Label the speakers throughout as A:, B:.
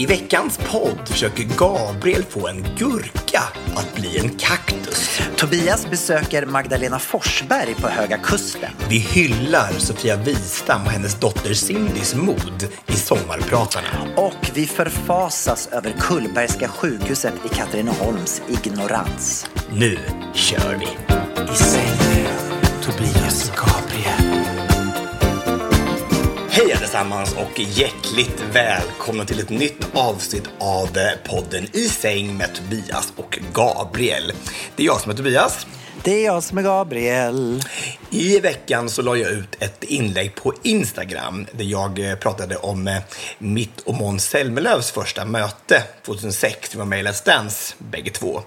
A: I veckans podd försöker Gabriel få en gurka att bli en kaktus.
B: Tobias besöker Magdalena Forsberg på Höga Kusten.
A: Vi hyllar Sofia Wistam och hennes dotter Cindys mod i Sommarpratarna.
B: Och vi förfasas över Kullbergska sjukhuset i Katrineholms ignorans.
A: Nu kör vi! I sängen, Tobias och Gabriel. Hej allesammans och hjärtligt välkomna till ett nytt avsnitt av podden I säng med Tobias och Gabriel. Det är jag som är Tobias.
B: Det är jag som är Gabriel.
A: I veckan så la jag ut ett inlägg på Instagram där jag eh, pratade om eh, mitt och Måns Zelmerlöws första möte 2006. Vi var med i Let's Dance bägge två.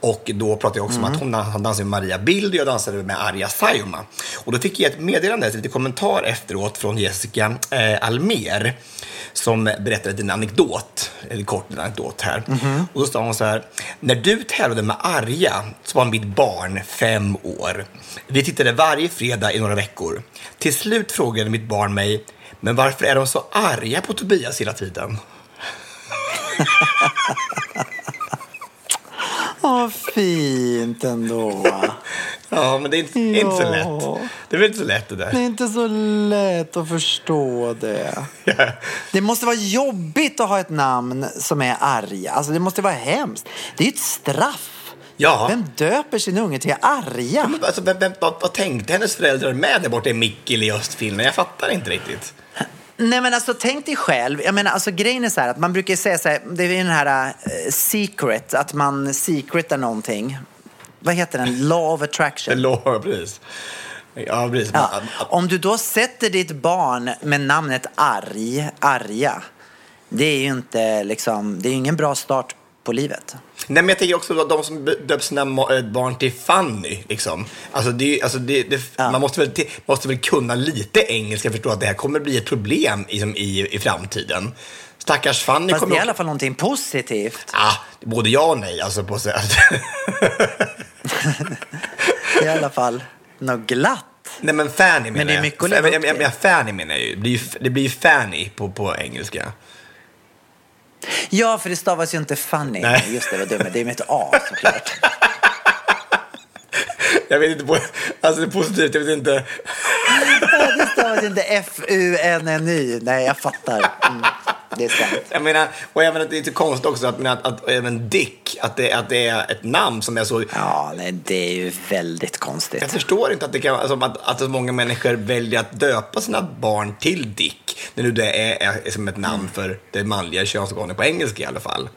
A: Och då pratade jag också om att hon han dansade med Maria Bild och jag dansade med Arja Saijonmaa. Och då fick jag ett meddelande, lite kommentar efteråt från Jessica eh, Almer som berättade en anekdot, en kort anekdot här. Och då sa hon så här, när du tävlade med Arja så var mitt barn fem år. Vi tittade varje fredag i några veckor. Till slut frågade mitt barn mig, men varför är de så arga på Tobias hela tiden?
B: Vad fint ändå.
A: Ja, men det är inte, inte så
B: Ja.
A: lätt. Det är inte så lätt det
B: Det är
A: där.
B: inte så lätt att förstå det.
A: Ja.
B: Det måste vara jobbigt att ha ett namn som är arga. Alltså det måste vara hemskt. Det är ju ett straff.
A: Ja.
B: Vem döper sin unge till arga?
A: Men Alltså, vem, vem, vad, vad tänkte hennes föräldrar med där borta i Mikkeli i Östfilmen? Jag fattar inte riktigt.
B: Nej men alltså tänk dig själv. Jag menar alltså grejen är så här att man brukar säga så här. Det är den här eh, secret. Att man secretar någonting. Vad heter den? Law of attraction.
A: Ja, precis. Ja, precis.
B: Ja. Om du då sätter ditt barn med namnet arg, arga. Det är ju inte liksom, det är ingen bra start på livet.
A: Nej, men jag tänker också de som döper sina eh, barn till Fanny, liksom. Alltså, det, alltså det, det, man måste väl, te- måste väl kunna lite engelska för att förstå att det här kommer bli ett problem liksom, i, i framtiden. Stackars Fanny
B: Fast det
A: kommer
B: är i alla fall någonting positivt.
A: Ah, både ja och nej, alltså på.
B: Det i alla fall något glatt.
A: Nej, men Fanny menar
B: det är
A: jag.
B: mycket
A: jag.
B: upp
A: jag,
B: till.
A: jag, Fanny menar jag ju. Det blir ju, det blir ju Fanny på, på engelska.
B: Ja, för det stavas ju inte funny.
A: Nej.
B: Just det, vad dumt. Det är med ett A såklart.
A: Jag vet inte, alltså det är positivt, jag vet inte.
B: Det stavas inte F-U-N-N-Y. Nej, jag fattar. Mm, det är sant.
A: Jag menar, och även att det är lite konstigt också att, att, att även Dick, att det, att det är ett namn som är så...
B: Ja, nej, det är ju väldigt
A: Jag
B: konstigt.
A: förstår inte att, det kan, alltså, att, att så många människor väljer att döpa sina barn till Dick. När nu det är, är som ett namn för det manliga könsorganet på engelska i alla fall.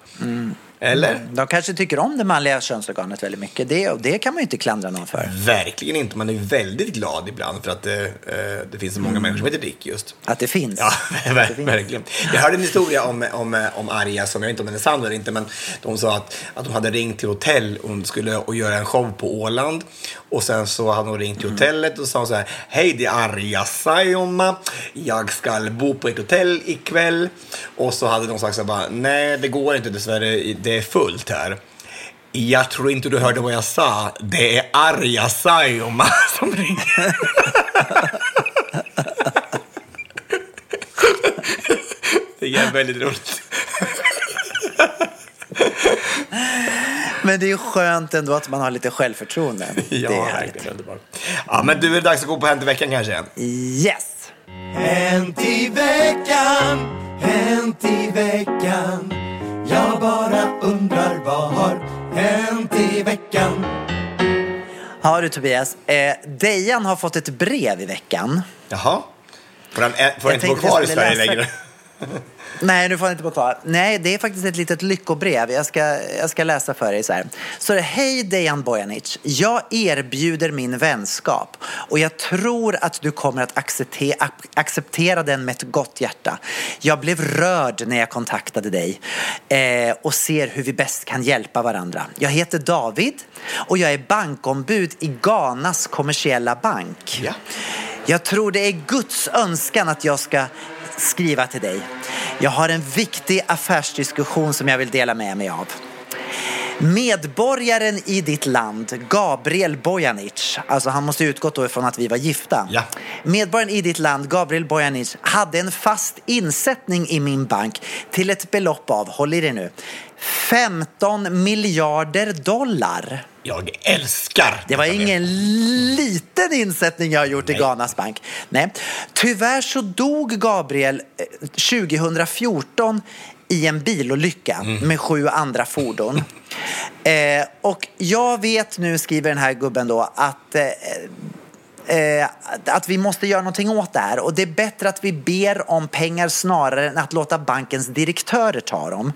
A: Eller?
B: De kanske tycker om det manliga könsorganet väldigt mycket. Det, och det kan man ju inte klandra någon för.
A: Verkligen inte. Man är väldigt glad ibland för att det, eh, det finns så många människor som heter Dick just.
B: Att det finns.
A: Ja, ver-
B: Det finns.
A: verkligen. Jag hörde en historia om, om, om Arja, som jag vet inte om den är sann eller inte, men de sa att, att de hade ringt till hotell och skulle och göra en show på Åland. Och sen så hade hon ringt till hotellet och sa så här, hej det är Arja Saijonmaa, jag ska bo på ett hotell ikväll. Och så hade de sagt så här bara, nej det går inte dessvärre, det är fullt här. Jag tror inte du hörde vad jag sa. Det är Arja Saijonmaa som ringer. Det är väldigt roligt.
B: Men det är ju skönt ändå att man har lite självförtroende.
A: Ja,
B: det är härligt.
A: underbart. Ja, men du, är det dags att gå på Hänt i veckan kanske?
B: Yes!
C: Hänt i veckan, hänt i veckan. Jag bara undrar vad har hänt i veckan?
B: Ja du Tobias, eh, Dejan har fått ett brev i veckan.
A: Jaha. Får han, ä- får han inte bo kvar i Sverige
B: läsa-
A: längre?
B: Nej, nu får han inte vara kvar. Nej, det är faktiskt ett litet lyckobrev. Jag ska, jag ska läsa för dig så här. Så hej Dejan Bojanic. Jag erbjuder min vänskap och jag tror att du kommer att accepte, ac- acceptera den med ett gott hjärta. Jag blev rörd när jag kontaktade dig eh, och ser hur vi bäst kan hjälpa varandra. Jag heter David och jag är bankombud i Ghanas kommersiella bank.
A: Ja.
B: Jag tror det är Guds önskan att jag ska skriva till dig. Jag har en viktig affärsdiskussion som jag vill dela med mig av. Medborgaren i ditt land, Gabriel Bojanic, alltså han måste utgått då ifrån att vi var gifta.
A: Ja.
B: Medborgaren i ditt land, Gabriel Bojanic, hade en fast insättning i min bank till ett belopp av, håll i det nu, 15 miljarder dollar.
A: Jag älskar
B: Det var ingen liten insättning jag har gjort i
A: Nej.
B: Ghanas bank. Nej. Tyvärr så dog Gabriel eh, 2014 i en bilolycka
A: Mm.
B: med sju andra fordon. Eh, och jag vet nu, skriver den här gubben då, att eh, eh, att vi måste göra någonting åt det här och det är bättre att vi ber om pengar snarare än att låta bankens direktörer ta dem.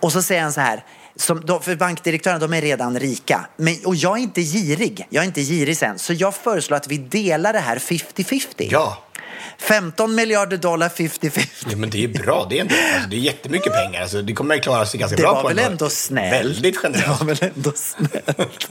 B: Och så säger han så här, som, då- för bankdirektörerna de är redan rika men, och jag är inte girig, jag är inte girig sen så jag föreslår att vi delar det här 50-50.
A: Ja.
B: 15 miljarder dollar 50-50.
A: Ja, men det är bra. Det är, ändå, alltså, det är jättemycket pengar. Alltså, det kommer att klara sig ganska
B: Det
A: bra
B: var
A: på
B: väl
A: ändå.
B: snällt?
A: Väldigt
B: Det
A: generöst.
B: var väl ändå snällt?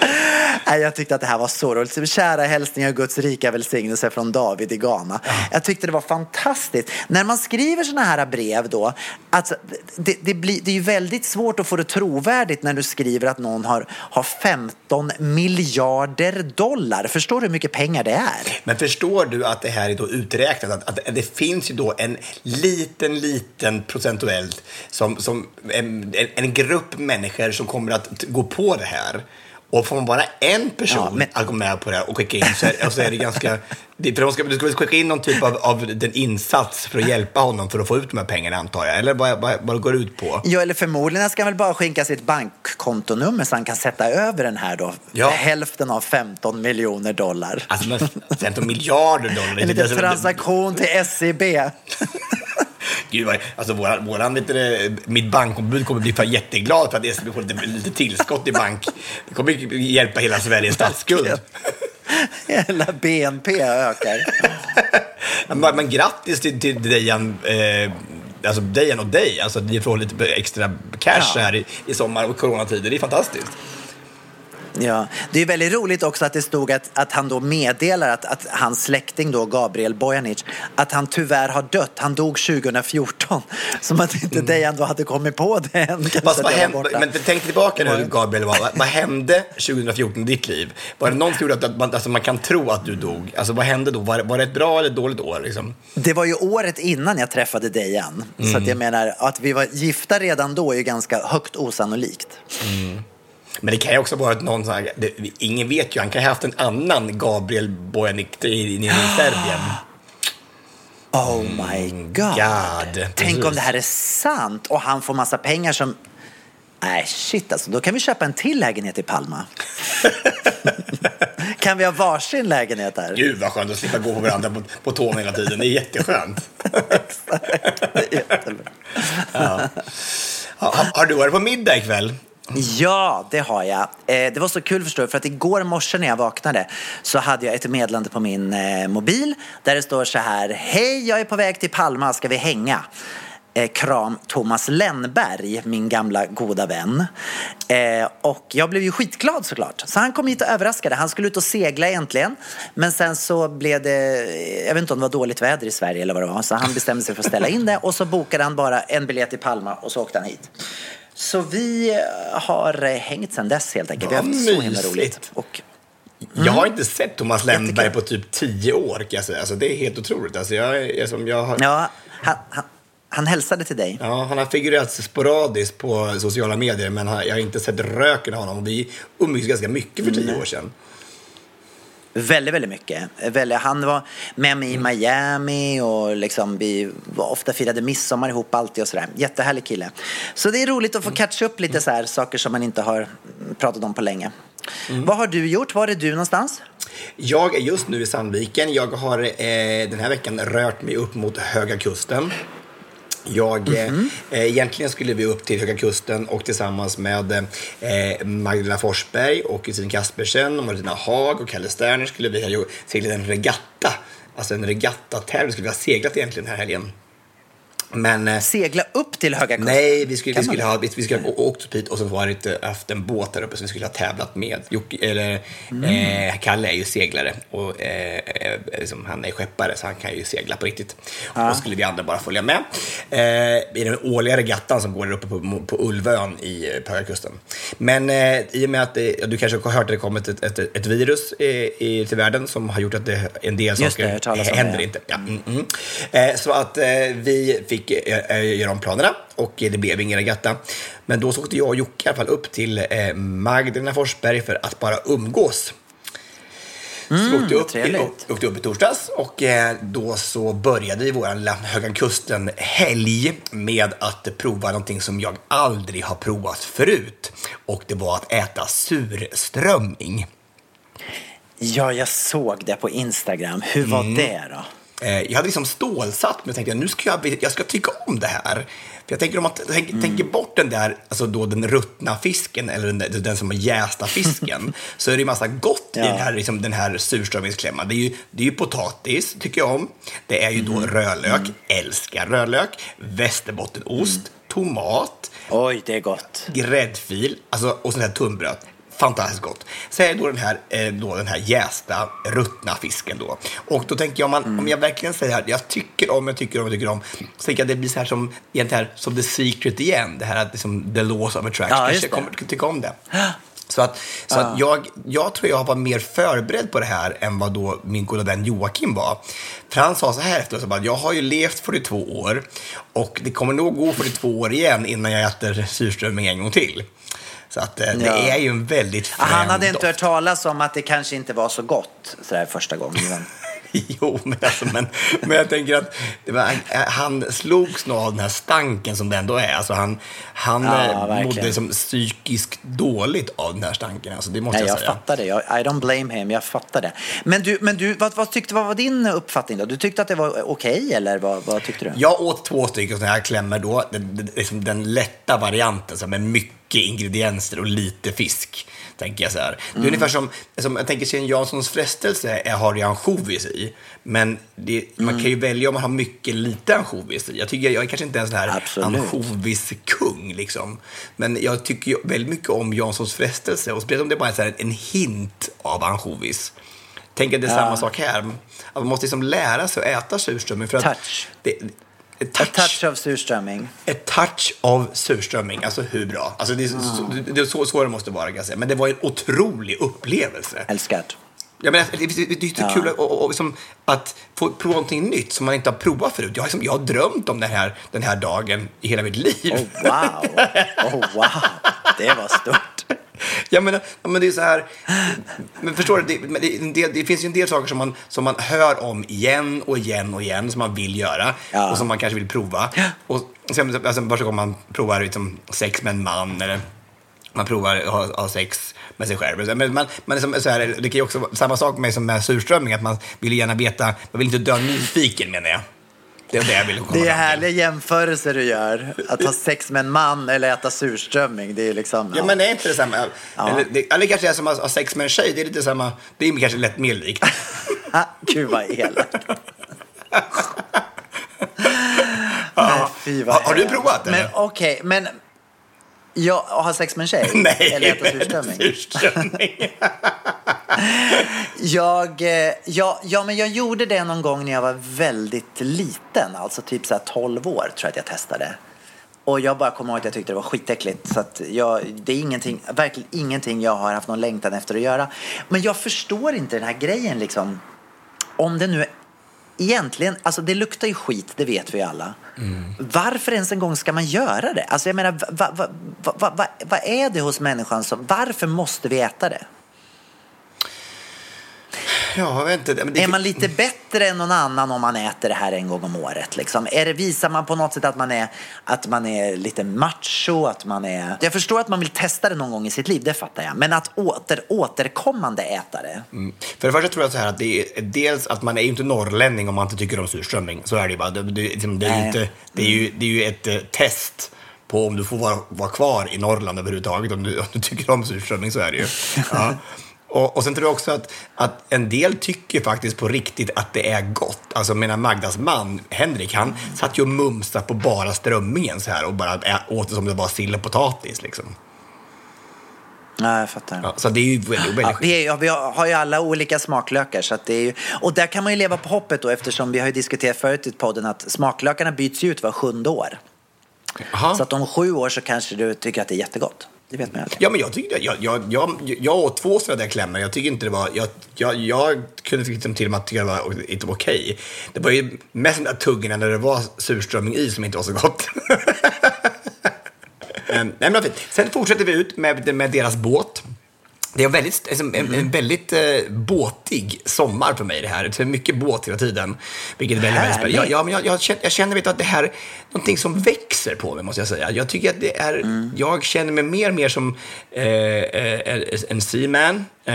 B: Jag tyckte att det här var så roligt. Kära hälsningar och Guds rika välsignelse från David i Ghana. Jag tyckte det var fantastiskt. När man skriver sådana här brev då, att det, det, blir, det är ju väldigt svårt att få det trovärdigt när du skriver att någon har, har 15 miljarder dollar. Förstår du hur mycket pengar det är?
A: Men förstår du att det här är då uträknat? Att, att det finns ju då en liten, liten procentuellt som, som en, en, grupp människor som kommer att gå på det här. Och får man bara en person
B: Ja, men-
A: att gå med på det och skicka in så är, så är det ganska... Det, för de ska, du ska skicka in någon typ av, av den insats för att hjälpa honom för att få ut de här pengarna antar jag? Eller vad, vad, vad det går ut på?
B: Ja, eller förmodligen ska han väl bara skicka sitt bankkontonummer så han kan sätta över den här då.
A: Ja.
B: Hälften av 15 miljoner dollar.
A: Alltså, men 15 miljarder dollar.
B: En liten
A: alltså,
B: transaktion till SEB.
A: Gud, vad- alltså våran, våran du, mitt bankombud kommer bli för jätteglad för att SEB får lite, lite tillskott i bank. Det kommer hjälpa hela Sveriges statsskuld.
B: Hela BNP ökar.
A: Men, men grattis till, till Dejan, eh, alltså Dejan och dig. Alltså, ni får lite extra cash
B: Ja.
A: här i, i sommar och coronatider. Det är fantastiskt.
B: Ja. Det är väldigt roligt också att det stod att, att han då meddelar att, att hans släkting då, Gabriel Bojanic, att han tyvärr har dött. Han dog 2014. Som att inte Dejan då hade kommit på det än.
A: Fast vad hände, men tänk tillbaka nu, Gabriel. Vad, vad hände 2014 i ditt liv? Var det någon som gjorde att, man, alltså man kan tro att du dog? Alltså, vad hände då? Var, var det ett bra eller ett dåligt år? Liksom?
B: Det var ju året innan jag träffade Dejan. Så
A: Mm.
B: att jag menar, att vi var gifta redan då är ju ganska högt osannolikt.
A: Men det kan ju också vara att någon sån här, det, ingen vet ju, han kan ha haft en annan Gabriel Bojanic i, Serbien.
B: Oh my god.
A: Mm, God,
B: Tänk om det här är sant och han får massa pengar som... Nej, shit alltså. Då kan vi köpa en till lägenhet i Palma. kan vi ha varsin lägenhet här?
A: Gud vad skönt att slippa gå på varandra på, på tårna hela tiden. Det är jätteskönt.
B: Det är jättebra.
A: Ja. Har, har du varit på middag ikväll?
B: Ja, det har jag. Eh, det var så kul förstår du, för att igår morse när jag vaknade så hade jag ett meddelande på min eh, mobil där det står så här. Hej, jag är på väg till Palma, ska vi hänga? Eh, kram Thomas Lennberg, min gamla goda vän. Eh, och jag blev ju skitglad såklart. Så han kom hit och överraskade. Han skulle ut och segla egentligen. Men sen så blev det, eh, jag vet inte om det var dåligt väder i Sverige eller vad det var. Så han bestämde sig för att ställa in det och så bokade han bara en biljett till Palma och så åkte han hit. Så vi eh, har eh, hängt sedan dess helt enkelt. Vi har
A: Vad
B: haft så himla roligt. Och
A: Jag har inte sett Thomas
B: Jättekul.
A: på typ tio år kan jag säga. Alltså, det är helt otroligt. Alltså, jag, är som jag har,
B: ja, han, han, han hälsade till dig.
A: Ja, han har figurerat sporadiskt på sociala medier, men jag har inte sett röken av honom. Vi umgicks ganska mycket för tio år sedan.
B: Väldigt, väldigt mycket. Väldigt, han var med mig i Miami och liksom vi var ofta firade midsommar ihop alltid och sådär. Jättehärlig kille. Så det är roligt att få catcha upp lite så här saker som man inte har pratat om på länge. Vad har du gjort? Var är du någonstans?
A: Jag är just nu i Sandviken. Jag har eh, den här veckan rört mig upp mot Höga Kusten. Jag,
B: Mhm.
A: eh, egentligen skulle vi upp till Höga Kusten och tillsammans med eh, Magdalena Forsberg och Kristin Kaspersen och Martina Haag och Kalle Sterner skulle vi ha seglat en regatta. Alltså en regattatävling skulle vi ha seglat egentligen den här helgen. Men eh,
B: Segla upp till Höga Kusten?
A: Nej, vi skulle,
B: Kan
A: vi skulle,
B: det?
A: ha, vi, vi skulle ha åkt upp hit och så varit, haft en båt där uppe som vi skulle ha tävlat med. Jocke, eller,
B: Mm.
A: eh, Kalle är ju seglare och eh, eh, liksom, han är skeppare så han kan ju segla på riktigt. Och då skulle vi andra bara följa med eh, i den årliga regattan som går där uppe på, på Ulvön i eh, på Höga Kusten. Men eh, i och med att det, du kanske har hört att det kommit ett, ett, ett virus eh, i, till världen som har gjort att det, en del
B: Just det,
A: saker
B: om
A: händer
B: det.
A: inte. Ja, mm, mm. Så att vi fick eh, eh, göra om planerna och det blev ingen regatta. Men då så åkte jag och Jocke i alla fall upp till eh, Magdalena Forsberg för att bara umgås. Så vi åkte upp,
B: trevligt.
A: åkte upp i torsdags och då så började vi vår lilla Höga Kusten-helg med att prova någonting som jag aldrig har provat förut. Och det var att äta surströmming.
B: Ja, jag såg det på Instagram. Hur var
A: Mm.
B: det då?
A: Eh, jag hade liksom stålsatt mig och tänkte nu ska jag, jag ska tycka om det här. För jag tänker om att tänk,
B: Mm.
A: tänker bort den där, alltså då den ruttna fisken eller den, den som är jästa fisken, så är det ju massa gott i
B: Ja.
A: den här, liksom, den här surströmmingsklämman. Det är, ju, det är ju potatis, tycker jag om. Det är ju
B: Mm.
A: då rödlök, älskar rödlök, västerbottenost,
B: Mm.
A: tomat,
B: Oj, det är gott.
A: gräddfil alltså, och sånt här tunnbröd. Fantastiskt gott. Så är då den här, eh, då den här jästa, ruttna fisken då. Och då tänker jag, om, man,
B: Mm.
A: om jag verkligen säger att jag tycker om, jag tycker om, jag tycker om, så tänker jag att det blir så här som, egentligen här, som The Secret igen. Det här att liksom, the laws of attraction.
B: Ja,
A: jag kommer tycka om det. Så, att, så att jag, jag tror jag var mer förberedd på det här än vad då min goda vän Joakim var. För han sa så här efteråt, så bara, jag har ju levt 42 år och det kommer nog gå 42 år igen innan jag äter surströmming en gång till. Så att eh, det
B: Ja.
A: är ju en väldigt frän
B: Han hade inte
A: doft.
B: hört talas om att det kanske inte var så gott sådär första gången.
A: Jo, men, alltså, men, men jag tänker att var, han slogs nog av den här stanken som det ändå är. Alltså han han
B: Ja,
A: eh, mådde liksom psykiskt dåligt av den här stanken. Alltså, det måste
B: Nej,
A: jag
B: jag fattar det. Jag, I don't blame him. Jag fattar det. Men du, men du vad, vad, tyckte, vad var din uppfattning då? Du tyckte att det var okej eller vad, vad tyckte du?
A: Jag åt två stycken sådana här klämmor då. Den, den, liksom den lätta varianten som med mycket ingredienser och lite fisk. Tänker jag så här. Det är
B: Mm.
A: ungefär som, som, jag tänker sig en Janssons frestelse är, har ju ansjovis i. Men det, man
B: Mm.
A: kan ju välja om man har mycket lite ansjovis i. Jag tycker jag är kanske inte en sån här ansjoviskung liksom. Men jag tycker ju väldigt mycket om Janssons frestelse. Och speciellt om det bara är så här en hint av ansjovis. Tänk att det är samma sak här. Att man måste liksom lära sig att äta surströmming. För att
B: Touch.
A: Det,
B: A touch of surströmming.
A: ett touch av surströmming, alltså hur bra? Alltså det, är så, det är så, så det måste vara kan jag säga. Men det var en otrolig upplevelse.
B: Älskat.
A: Jag menar, det, är så kul att, och, och, liksom, att få prova någonting nytt som man inte har provat förut. Jag, har liksom, jag har drömt om den här, den här dagen i hela mitt liv.
B: Oh, wow. Oh, wow. Det var stort.
A: Ja, men, ja, men det är så här... Men förstår du, det, det, det finns ju en del saker som man, som man hör om igen och igen och igen som man vill göra
B: Ja.
A: och som man kanske vill prova. Och sen, alltså, första gången man provar liksom, sex med en man eller man provar att ha, ha sex med sig själv. Men man, man är som, så här, det kan ju också vara samma sak med, som med surströmming, att man vill gärna veta, man vill inte dö nyfiken menar jag. Det är det jag vill komma
B: Det är härliga jämförelser du gör. Att ha sex med en man eller äta surströmming. Det är liksom...
A: Ja, men är inte det samma?
B: Ja.
A: Eller, det, eller kanske är som att ha sex med en tjej, det är lite samma, det är kanske lätt mer likt.
B: Ah, Gud vad elakt. Nej, fy vad
A: Har- har du provat det,
B: Men okej, men... Jag har sex med en tjej?
A: Nej,
B: Eller äta surströmming?
A: surströmming.
B: Jag, eh, ja, ja, men jag gjorde det någon gång när jag var väldigt liten. Alltså typ så här 12 år tror jag att jag testade. Och jag bara kommer ihåg att jag tyckte det var skitäckligt. Så att jag, det är ingenting, verkligen ingenting jag har haft någon längtan efter att göra. Men jag förstår inte den här grejen liksom. Om det nu egentligen, alltså det luktar ju skit, det vet vi alla. Varför ens en gång ska man göra det? Alltså jag menar, vad va, va, va, är det hos människan som, varför måste vi äta det?
A: Ja, jag vet inte. Det,
B: Är man lite bättre än någon annan om man äter det här en gång om året? Liksom? Är det, visar man på något sätt att man, är, att man är lite macho? Att man är... Jag förstår att man vill testa det någon gång i sitt liv, det fattar jag. Men att åter, återkommande äta det?
A: Mm. För det första tror jag så här att det är dels att man är ju inte norrlänning om man inte tycker om surströmming. Så är det ju bara. Det, det, liksom, det, är, ju inte, det, är, ju, det är ju ett eh, test på om du får vara, vara kvar i Norrland överhuvudtaget. Om du, om du tycker om surströmming så är det ju. Ja. Och, och sen tror jag också att, att en del tycker faktiskt på riktigt att det är gott. Alltså menar Magdas man, Henrik, han satt ju och mumsade på bara strömmingen så här och bara åt det som det var sill och potatis liksom.
B: Ja, jag fattar.
A: Ja, så det är ju väldigt, väldigt
B: Ja, vi, är, vi har ju alla olika smaklökar. Så det är ju, och där kan man ju leva på hoppet då eftersom vi har diskuterat förut i podden att smaklökarna byts ut var sjunde år.
A: Jaha.
B: Så att om sju år så kanske du tycker att det är jättegott. Det vet man ju aldrig.
A: Ja, men jag tyckte, jag, jag, jag, jag åt två sådana där klämmor. Jag tycker inte det var, jag, jag, jag kunde liksom till och med tycka det var inte okej. Det var ju mest de där tuggorna när det var surströmming i som inte var så gott. men, Nej, men fint. Sen fortsätter vi ut med, med deras båt. Det är väldigt, liksom, en, en väldigt eh, båtig sommar för mig det här. Det är mycket båt hela tiden. Vilket är väldigt, väldigt spännande. Jag, ja, men jag, jag, känner, jag känner vet, att det här är någonting som växer på mig, måste jag säga. Jag tycker att det är, jag känner mig mer och mer som eh, eh, en seaman. Eh,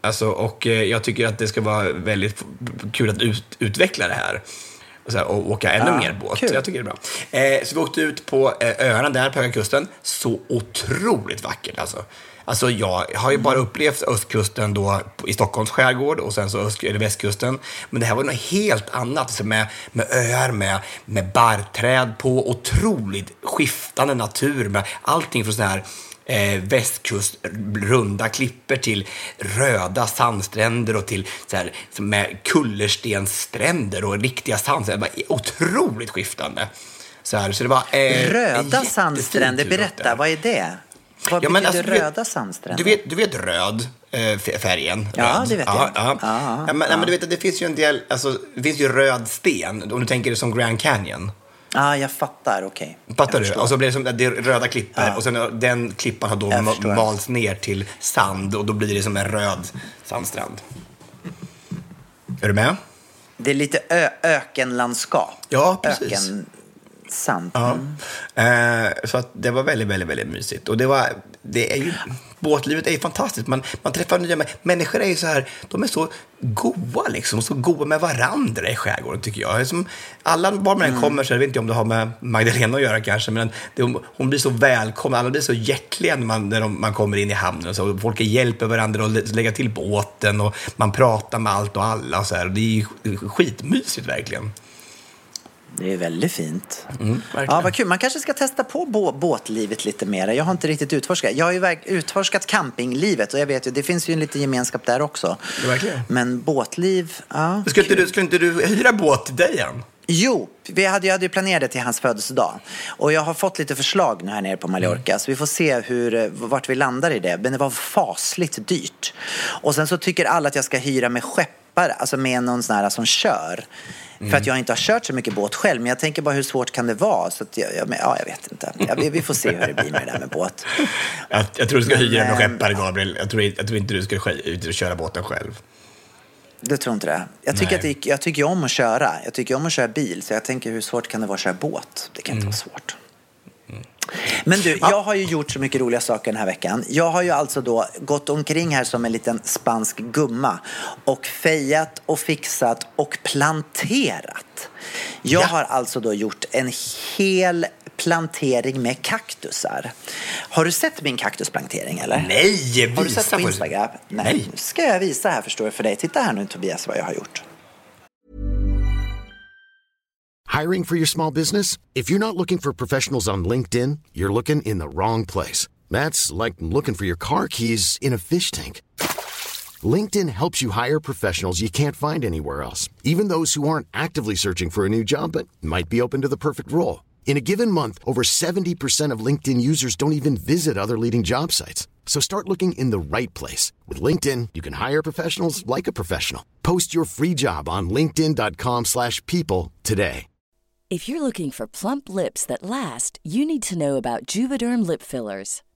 A: alltså, och eh, jag tycker att det ska vara väldigt kul att ut, utveckla det här. Och, så här, och åka ännu
B: Ja,
A: mer båt.
B: kul.
A: Jag tycker det är bra. Eh, så vi åkte ut på eh, öarna där på Höga Kusten. Så otroligt vackert alltså. Alltså jag har ju bara upplevt östkusten då i Stockholms skärgård och sen så öst, eller västkusten. Men det här var något helt annat alltså med, med öar med, med barrträd på, otroligt skiftande natur med allting från så här eh, västkust, runda klipper till röda sandstränder och till så här, med kullerstensstränder och riktiga sandstränder. Otroligt skiftande. Så, här, så det var, eh,
B: Röda sandstränder, berätta, vad är det? Vad
A: Ja,
B: betyder
A: alltså, du vet-
B: röda sandstränder?
A: Du vet, du vet röd, eh, färgen?
B: Ja,
A: röd.
B: det vet
A: ja,
B: jag.
A: Ja.
B: Ja,
A: Ja, men, ja, men du vet det finns ju en del, alltså, det finns ju röd sten, om du tänker det som Grand Canyon.
B: Ja, jag fattar, okej.
A: Fattar
B: Jag
A: du? Och så blir det som det är röda klippor och sen den klippan har då ma- malts ner till sand och då blir det som en röd sandstrand. Är du med?
B: Det är lite ökenlandskap.
A: Ja, precis.
B: Ökensand.
A: Ja.
B: Mm.
A: Eh, så att det var väldigt, väldigt, väldigt mysigt. Och det var, det är ju, båtlivet är ju fantastiskt. Man, man träffar nya mä- människor. är ju så här, de är så goa liksom, så goa med varandra i skärgården tycker jag. Som alla, var man än
B: Mm.
A: kommer, så jag vet inte om det har med Magdalena att göra kanske, men det, hon blir så välkommen. Alla blir så hjärtliga när man, när de, man kommer in i hamnen. Och så. Folk hjälper varandra att lä- lägga till båten och man pratar med allt och alla. Och så här. Det är skitmysigt verkligen.
B: Det är väldigt fint.
A: verkligen.
B: ja, vad kul. Man kanske ska testa på bå- båtlivet lite mer. Jag har inte riktigt utforskat. Jag har ju utforskat campinglivet och jag vet ju, det finns ju en liten gemenskap där också.
A: Verkligen.
B: Men båtliv, ja.
A: Skulle inte, du, skulle inte du hyra båt till dig än?
B: Jo, vi hade, jag hade ju planerat det till hans födelsedag. Och jag har fått lite förslag nu här nere på Mallorca. Så vi får se hur, vart vi landar i det. Men det var fasligt dyrt. Och sen så tycker alla att jag ska hyra med skeppare, alltså med någon sån här som kör. För att jag inte har kört så mycket båt själv. Men jag tänker bara hur svårt kan det vara? Så jag, jag, ja, jag vet inte. Ja, vi, får se hur det blir med det där med båt.
A: Jag, jag tror du ska
B: Men,
A: hyra
B: eh,
A: skeppare, Gabriel. Jag tror, jag tror inte du ska sk- ut och köra båten själv.
B: Du tror inte det? Jag tycker,
A: Nej.
B: att det, jag tycker om att köra. Jag tycker om att köra bil. Så jag tänker hur svårt kan det vara att köra båt? Det kan inte vara svårt. Men du, jag har ju gjort så mycket roliga saker den här veckan. Jag har ju alltså då gått omkring här som en liten spansk gumma och fejat och fixat och planterat. Jag
A: Ja.
B: har alltså då gjort en hel plantering med kaktusar. Har du sett min kaktusplantering eller?
A: Nej,
B: Har du sett på
A: på-
B: Instagram? Nej.
A: Nej.
B: Nu ska jag visa här förstår du för dig. Titta här nu Tobias vad jag har gjort.
D: Hiring for your small business? If you're not looking for professionals on LinkedIn, you're looking in the wrong place. That's like looking for your car keys in a fish tank. LinkedIn helps you hire professionals you can't find anywhere else, even those who aren't actively searching for a new job but might be open to the perfect role. In a given month, over 70% of LinkedIn users don't even visit other leading job sites. So start looking in the right place. With LinkedIn, you can hire professionals like a professional. Post your free job on linkedin.com/people slash people today.
E: If you're looking for plump lips that last, you need to know about Juvederm lip fillers.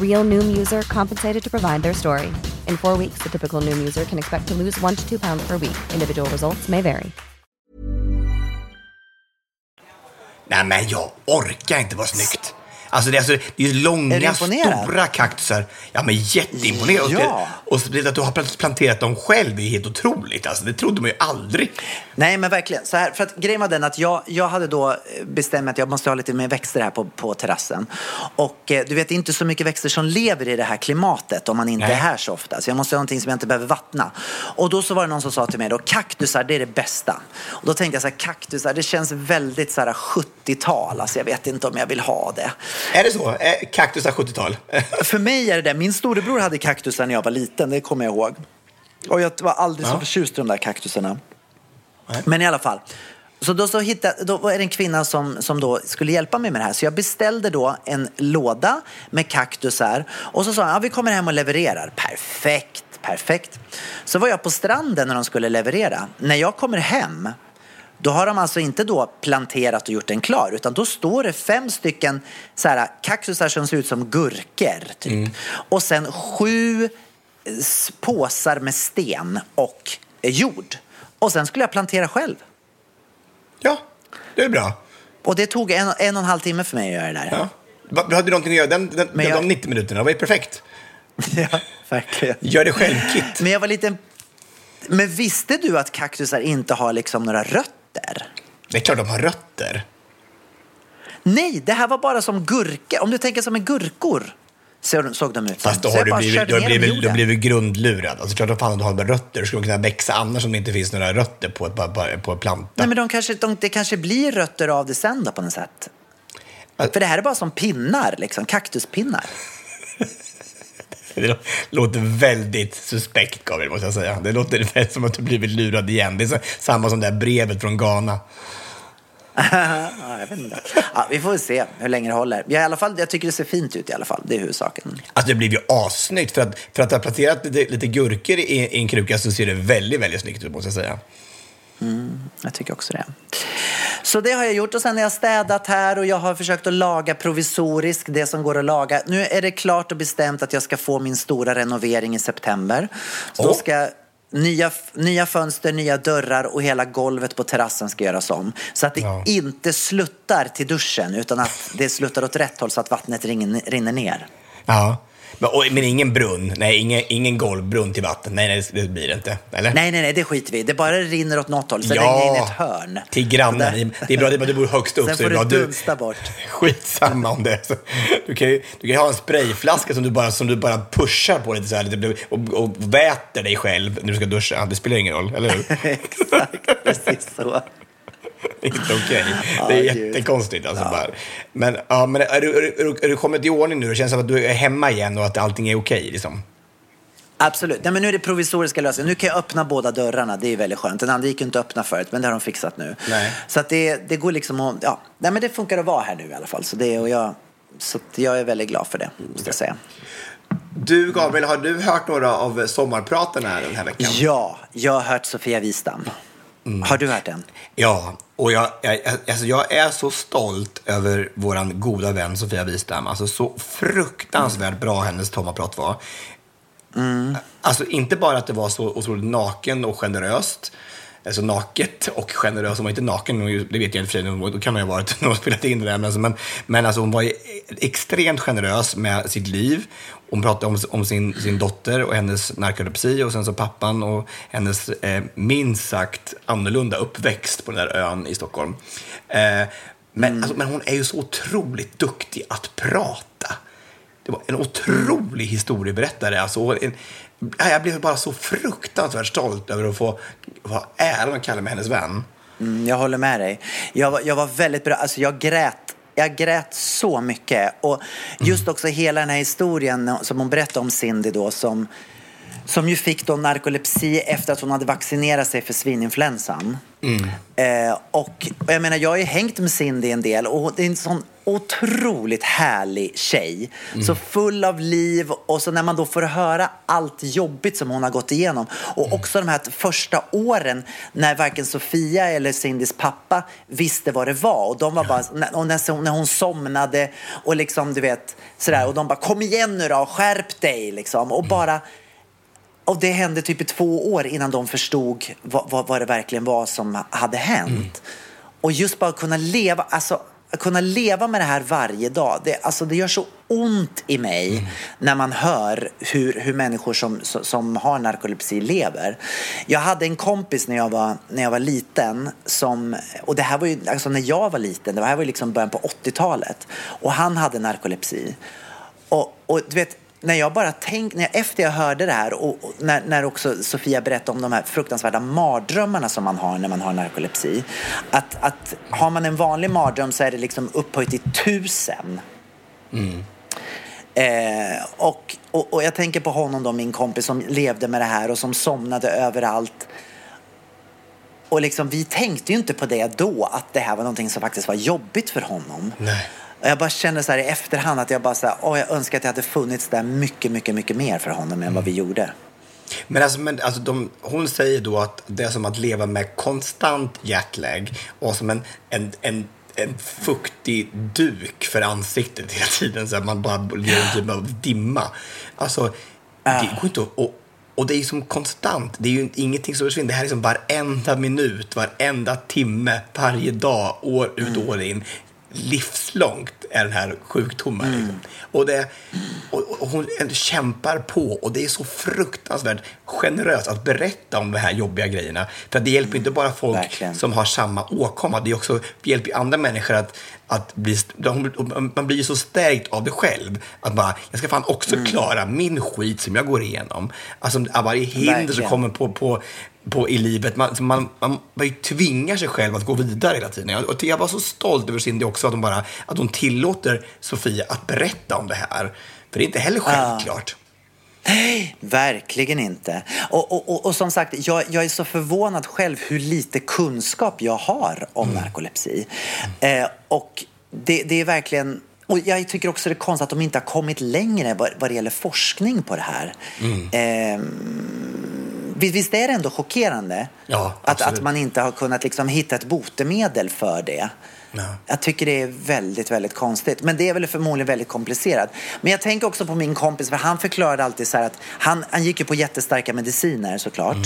F: Real Noom user compensated to provide their story. In four weeks, the typical Noom user can expect to lose one to two pounds per week. Individual results may vary.
A: Nej men jag orkar inte vara snyggt. Alltså det, är alltså, det är
B: Är
A: långa,
B: imponerad?
A: stora kaktusar. Ja men jätteimponerad.
B: Ja.
A: Och, så, att du har planterat dem själv är ju helt otroligt. Alltså, det trodde man ju aldrig.
B: Nej, men verkligen. Så här, för att grejen var den att jag, jag hade då bestämt att jag måste ha lite mer växter här på, på terrassen. Och eh, du vet, det är inte så mycket växter som lever i det här klimatet om man inte
A: Nej.
B: är här så ofta. Så jag måste ha någonting som jag inte behöver vattna. Och då så var det någon som sa till mig då, kaktusar det är det bästa. Och då tänkte jag så här, kaktusar det känns väldigt så här 70-tal. Alltså jag vet inte om jag vill ha det.
A: Är det så? Kaktusar 70-tal?
B: För mig är det det. Min storebror hade kaktusar när jag var liten, det kommer jag ihåg. Och jag var aldrig så förtjust i de där kaktusarna. Men i alla fall. Så då, så hittade, då var det en kvinna som, som då skulle hjälpa mig med det här. Så jag beställde då en låda med kaktusar. Och så sa han, ja, vi kommer hem och levererar. Perfekt, perfekt. Så var jag på stranden när de skulle leverera. När jag kommer hem, då har de alltså inte då planterat och gjort den klar. Utan då står det fem stycken så här, kaktusar som ser ut som gurkor. Typ. Och sen sju påsar med sten och eh, jord. Och sen skulle jag plantera själv.
A: Ja, det är bra.
B: Och det tog en, en och en halv timme för mig att göra det där.
A: Ja. Hade du någonting att göra den, den,
B: jag-
A: de 90 minuterna? Det var ju perfekt.
B: Ja, verkligen.
A: Gör det själv-kit.
B: Men jag var lite... Men visste du att kaktusar inte har liksom några rötter?
A: Det är klart de har rötter.
B: Nej, det här var bara som gurka. Om du tänker som en gurkor. Så, såg de ut.
A: Fast då har du blivit, du har blivit, du har blivit grundlurad. Alltså klart att fan du har bara rötter. Skulle de kunna växa annars om det inte finns några rötter på, ett, på, på en planta.
B: Nej, men de kanske, de, det kanske blir rötter av det sen då på något sätt.
A: Ja.
B: För det här är bara som pinnar, liksom. Kaktuspinnar.
A: Det lå- låter väldigt suspekt, Gabriel, måste jag säga. Det låter som att du blivit lurad igen. Det är samma som det här brevet från Ghana.
B: ja, jag vet inte. Ja, vi får se hur länge det håller. Jag, i alla fall, jag tycker det ser fint ut i alla fall. Det är huvudsaken.
A: Alltså det blev ju assnyggt. För att, för att ha planterat lite, lite gurkor i, i en kruka så ser det väldigt, väldigt snyggt ut, måste jag säga.
B: Jag tycker också det. Så det har jag gjort och sen har jag städat här och jag har försökt att laga provisoriskt det som går att laga. Nu är det klart och bestämt att jag ska få min stora renovering i september. Så då
A: Åh.
B: ska nya, nya fönster, nya dörrar och hela golvet på terrassen ska göras om. Så att det
A: Ja.
B: inte sluttar till duschen utan att det sluttar åt rätt håll så att vattnet rinner ner.
A: Ja. Men, och, men ingen brunn? Nej, ingen, ingen golvbrunn till vatten? Nej, nej, det blir det inte. Eller?
B: Nej, nej, nej, det skiter vi i. Det bara rinner åt något håll så
A: Ja,
B: rinner in ett hörn.
A: till grannen.
B: Så
A: Det är bra att du bor högst upp.
B: Sen
A: så
B: får
A: bra. Du,
B: dunsta bort.
A: skitsamma om det. Så Du kan ju, du kan ha en sprayflaska som du bara, som du bara pushar på lite så här, lite, och, och väter dig själv när du ska duscha. Det spelar ingen roll, eller hur?
B: Exakt, precis så.
A: Det är inte okej.
B: Ja,
A: Det är
B: gud.
A: jättekonstigt. Alltså, bara. Men, ja, men är, du, är, du, är, du, kommit i ordning nu? Det känns som att du är hemma igen och att allting är okej. liksom.
B: Absolut. Nej, men nu är det provisoriska lösningar. Nu kan jag öppna båda dörrarna. Det är väldigt skönt. Den andra gick ju inte att öppna förut, men det har de fixat nu.
A: Nej.
B: Så att det, det går liksom att... Ja, nej, men det funkar att vara här nu i alla fall. Så, det, och jag, så jag är väldigt glad för det, måste jag säga.
A: Du, Gabriel, har du hört några av sommarpraten här den här veckan?
B: Ja, jag har hört Sofia Wistam. Har du hört den?
A: Ja, och jag, jag, alltså jag är så stolt över våran goda vän Sofia Wistam. Alltså så fruktansvärt bra hennes sommarprat var. Alltså inte bara att det var så otroligt naken och generöst. Alltså naket och generös. Hon var inte naken, det vet jag i och för. Då kan man ju ha varit när hon spelade in det där. Men, alltså, men, men alltså hon var extremt generös med sitt liv. Hon pratade om, om sin, sin dotter och hennes narkolepsi och sen så pappan och hennes eh, minst sagt annorlunda uppväxt på den där ön i Stockholm. Eh, men, alltså, men hon är ju så otroligt duktig att prata. Det var en otrolig historieberättare. Alltså, en, jag blev bara så fruktansvärt stolt över att få ha äran att kalla mig hennes vän.
B: Mm, jag håller med dig. Jag var, jag var väldigt bra. Alltså jag grät. Jag grät så mycket. Och just också hela den här historien som hon berättade om Cindy då som, som ju fick då narkolepsi efter att hon hade vaccinerat sig för svininfluensan. Eh, och, och jag menar, jag har ju hängt med Cindy en del och det är en sån otroligt härlig tjej. Så full av liv och så när man då får höra allt jobbigt som hon har gått igenom. Och också de här första åren när varken Sofia eller Cindys pappa visste vad det var. Och de var bara, och när, när hon somnade och liksom du vet sådär. Och de bara kom igen nu då, skärp dig liksom. Och bara och det hände typ i två år innan de förstod vad, vad, vad det verkligen var som hade hänt. Och just bara kunna leva, alltså att kunna leva med det här varje dag, det, alltså det gör så ont i mig när man hör hur, hur människor som, som, som har narkolepsi lever. Jag hade en kompis när jag var, när jag var liten som, och det här var ju alltså när jag var liten, det här var ju liksom början på 80-talet och han hade narkolepsi. Och, och du vet, när jag bara tänkte, när jag, efter jag hörde det här och, och när, när också Sofia berättade om de här fruktansvärda mardrömmarna som man har när man har narkolepsi. Att, att har man en vanlig mardröm så är det liksom upphöjt till tusen. Eh, och, och, och jag tänker på honom då, min kompis som levde med det här och som somnade överallt. Och liksom, vi tänkte ju inte på det då, att det här var någonting som faktiskt var jobbigt för honom.
A: Nej.
B: Och jag bara känner så här i efterhand att jag bara så här, åh, jag önskar att jag hade funnits där mycket, mycket, mycket mer för honom än vad vi gjorde.
A: Men alltså, men, alltså de, hon säger då att det är som att leva med konstant jetlag och som en, en, en, en fuktig duk för ansiktet hela tiden. Så att man bara lever typ av dimma. Alltså, det går inte att... Och, och det är ju som konstant. Det är ju ingenting som försvinner. Det här är som varenda minut, varenda timme, varje dag, år ut och år in. Livslångt är den här sjukdomen. Liksom. Och, det, och, och hon kämpar på och det är så fruktansvärt generöst att berätta om de här jobbiga grejerna. För det hjälper inte bara folk
B: Verkligen.
A: som har samma åkomma. Det är också, det hjälper andra människor att, att bli... Man blir ju så stärkt av det själv. Att bara, jag ska fan också klara min skit som jag går igenom. Alltså varje hinder som kommer på, på, på i livet. Man, man, man, man tvingar sig själv att gå vidare hela tiden. Jag, och jag var så stolt över Cindy också, att hon, bara, att hon tillåter Sofia att berätta om det här. För det är inte heller självklart.
B: Nej, verkligen inte. Och, och, och, och som sagt, jag, jag är så förvånad själv hur lite kunskap jag har om narkolepsi. Eh, och det, det är verkligen... Och jag tycker också det är konstigt att de inte har kommit längre vad, vad det gäller forskning på det här. Eh, visst, är det ändå chockerande
A: Ja,
B: att, att man inte har kunnat liksom hitta ett botemedel för det.
A: Ja.
B: Jag tycker det är väldigt, väldigt konstigt. Men det är väl förmodligen väldigt komplicerat. Men jag tänker också på min kompis, för han förklarade alltid så här att han, han gick ju på jättestarka mediciner såklart.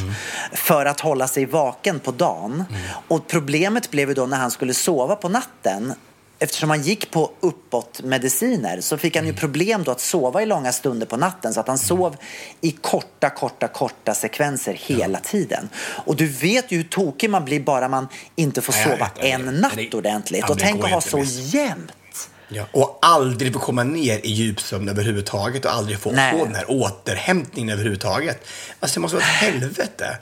B: För att hålla sig vaken på dagen. Och problemet blev ju då när han skulle sova på natten. Eftersom han gick på uppåt mediciner så fick han ju problem då att sova i långa stunder på natten så att han sov i korta, korta, korta sekvenser hela tiden. Och du vet ju hur tokig man blir bara man inte får sova
A: jag
B: en natt
A: Det-
B: ordentligt.
A: ja,
B: och tänk att ha så jämnt.
A: Ja, och aldrig få komma ner i djupsömn överhuvudtaget och aldrig få,
B: Nej.
A: få den här återhämtningen överhuvudtaget. Alltså det måste vara ett helvete.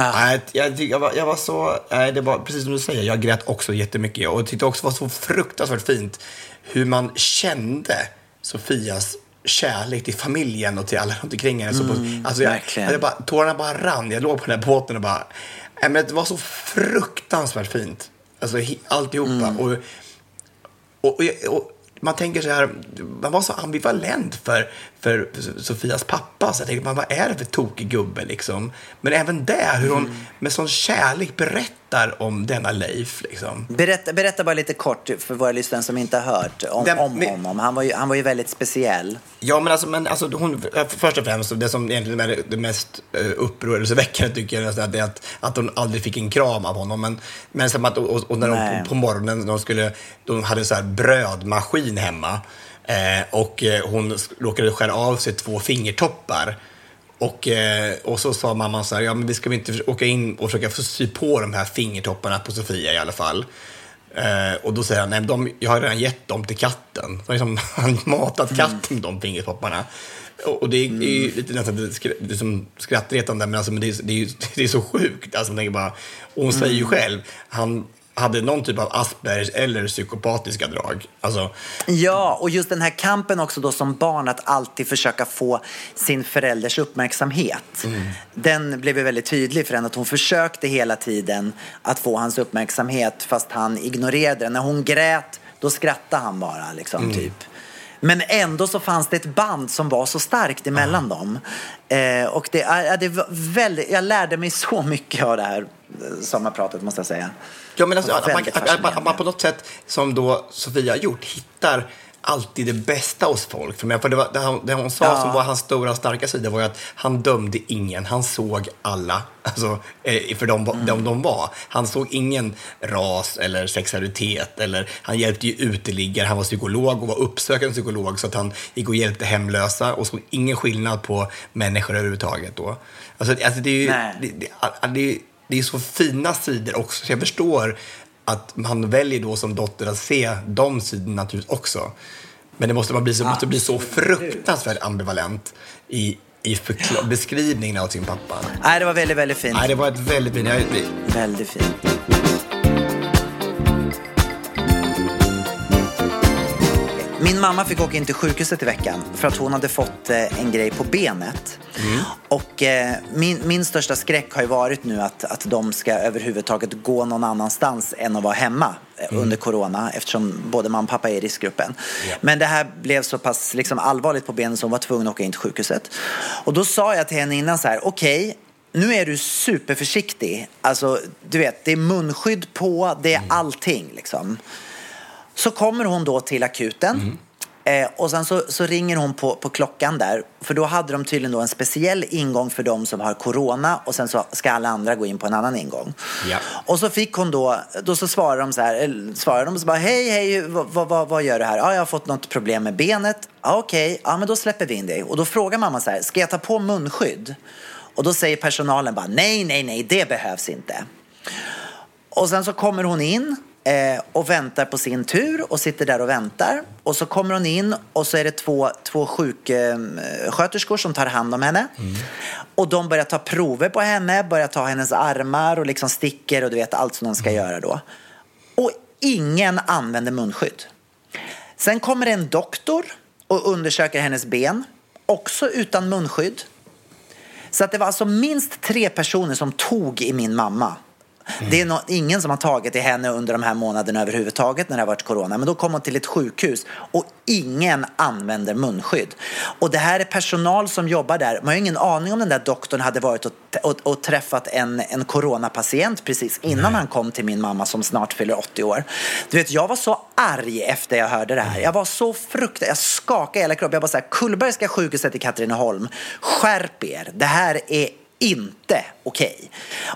A: Nej, jag, jag, var, jag var så, nej, det var precis som du säger, jag grät också jättemycket och tyckte också det var så fruktansvärt fint hur man kände Sofias kärlek till familjen och till alla runt omkring henne. På, alltså jag,
B: verkligen.
A: jag bara, tårarna bara rann. Jag låg på den här båten och bara, nej, men det var så fruktansvärt fint. Alltså alltihopa. Och, och, och, och man tänker så här, man var så ambivalent för, för Sofias pappa. Så jag tänkte, vad är det för tokig gubbe liksom? Men även där, hur hon med sån kärlek berättar om denna Leif. Liksom.
B: Berätta, berätta bara lite kort för våra lyssnare som inte har hört om,
A: Den-
B: om
A: men-
B: honom. Han var, ju, han var ju väldigt speciell.
A: Ja, men alltså, men alltså hon, först och främst, det som egentligen är det mest uh, upprörelseväckande tycker jag, är att, är att, att hon aldrig fick en kram av honom. Men, men som att, och, och när de på, på morgonen, de, skulle, de hade så här brödmaskin hemma eh, och eh, hon råkade skära av sig två fingertoppar. Och, eh, och så sa mamman så här, ja men vi ska väl inte åka in och försöka få sy på de här fingertopparna på Sofia i alla fall. Eh, och då säger han, nej, de, jag har redan gett dem till katten. Så liksom, han har matat katten med de fingertopparna. Och, det är, det är ju lite nästan lite skra- det är som skrattretande, men, alltså, men det, är, det, är, det är så sjukt. Alltså, man bara, och hon säger ju själv, han hade någon typ av Aspergers eller psykopatiska drag. Alltså,
B: Ja, och just den här kampen också då som barn att alltid försöka få sin förälders uppmärksamhet. Den blev ju väldigt tydlig för henne att hon försökte hela tiden att få hans uppmärksamhet fast han ignorerade den. När hon grät, då skrattade han bara liksom typ. Men ändå så fanns det ett band som var så starkt emellan dem. Eh, och det, är det var väldigt, jag lärde mig så mycket av det här eh, sommarpratet måste jag säga.
A: Ja, men alltså, att, man, att man på något sätt, som då Sofia har gjort, hittar alltid det bästa hos folk. För, det, var, det, hon, det hon sa
B: Ja.
A: som var hans stora starka sida var ju att han dömde ingen. Han såg alla alltså, eh, för de,
B: Mm.
A: de de var. Han såg ingen ras eller sexualitet. Eller, han hjälpte ju uteliggare. Han var psykolog och var uppsökande psykolog så att han gick och hjälpte hemlösa och såg ingen skillnad på människor överhuvudtaget. Då. Alltså, alltså, det är ju... Det, det, det är så fina sidor också. Så jag förstår att man väljer då som dotter att se de sidorna naturligtvis också. Men det måste, man bli, så, måste bli så fruktansvärt ambivalent i, i beskrivningen av sin pappa.
B: Nej, det var väldigt, väldigt fint.
A: Nej, det var ett väldigt fint... Jag,
B: Väldigt fint. Min mamma fick åka in till sjukhuset i veckan för att hon hade fått eh, en grej på benet. Och eh, min, min största skräck har ju varit nu att, att de ska överhuvudtaget gå någon annanstans än att vara hemma eh, under corona eftersom både mamma och pappa är i riskgruppen. Men det här blev så pass liksom, allvarligt på benen så hon var tvungen att åka in till sjukhuset. Och då sa jag till henne innan så här, okej, nu är du superförsiktig. Alltså, du vet, det är munskydd på, det är allting liksom. Så kommer hon då till akuten. Eh, och sen så, så ringer hon på, på klockan där. För då hade de tydligen då en speciell ingång för de som har corona. Och sen så ska alla andra gå in på en annan ingång.
A: Ja.
B: Och så fick hon då, då så svarar de så här, eller svarar de så bara hej hej, vad, vad, vad, gör du här? Ja, jag har fått något problem med benet. Ja, okej, ja men då släpper vi in dig. Och då frågar mamma så här, ska jag ta på munskydd? Och då säger personalen bara nej, nej, nej, det behövs inte. Och sen så kommer hon in eh, och väntar på sin tur och sitter där och väntar. Och så kommer hon in och så är det två, två sjuksköterskor som tar hand om henne. Och de börjar ta prover på henne, börjar ta hennes armar och liksom sticker och du vet allt som de ska göra då. Och ingen använder munskydd. Sen kommer en doktor och undersöker hennes ben, också utan munskydd. Så att det var alltså minst tre personer som tog i min mamma. Det är nå- ingen som har tagit i henne under de här månaderna överhuvudtaget när det har varit corona. Men då kom hon till ett sjukhus och ingen använder munskydd. Och det här är personal som jobbar där. Man har ju ingen aning om den där doktorn hade varit och, och, och träffat en, en coronapatient precis innan han kom till min mamma som snart fyller 80 år. Du vet, jag var så arg efter jag hörde det här. Jag var så fruktansvärt, jag skakade hela kroppen. Jag var så här, Kullbergska sjukhuset i Katrineholm, skärp er. Det här är inte okej.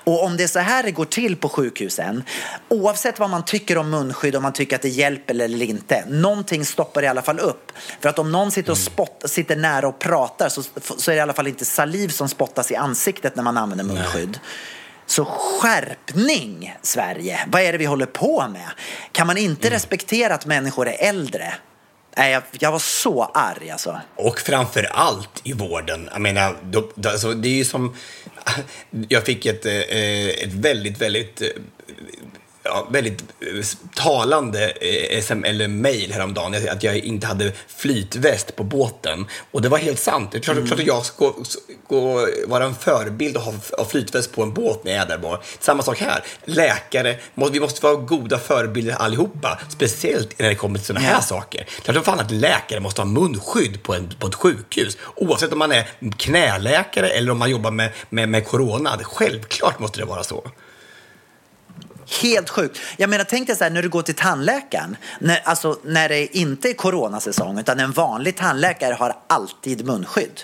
B: Och om det är så här det går till på sjukhusen, oavsett vad man tycker om munskydd, om man tycker att det hjälper eller inte, någonting stoppar i alla fall upp. För att om någon sitter, och spott, sitter nära och pratar så, så är det i alla fall inte saliv som spottas i ansiktet när man använder munskydd. Så skärpning, Sverige! Vad är det vi håller på med? Kan man inte respektera att människor är äldre? Nej, jag, jag var så arg alltså.
A: Och framför allt i vården. Jag menar, då, då, alltså, det är ju som... Jag fick ett, eh, eh ett väldigt, väldigt... Eh, ja, väldigt eh, talande eh, SM, eller mail häromdagen, att jag inte hade flytväst på båten. Och det var helt sant. Det är klart, klart att jag ska gå, vara en förebild och ha, ha flytväst på en båt när jag är där bara. Samma sak här. Läkare, vi måste vara goda förebilder allihopa. Speciellt när det kommer till sådana här saker. Klart som fan att läkare måste ha munskydd på, en, på ett sjukhus. Oavsett om man är knäläkare eller om man jobbar med, med, med corona. Självklart måste det vara så.
B: Helt sjukt. Jag menar, tänk dig så här när du går till tandläkaren. När, alltså, när det inte är coronasäsong utan en vanlig tandläkare har alltid munskydd.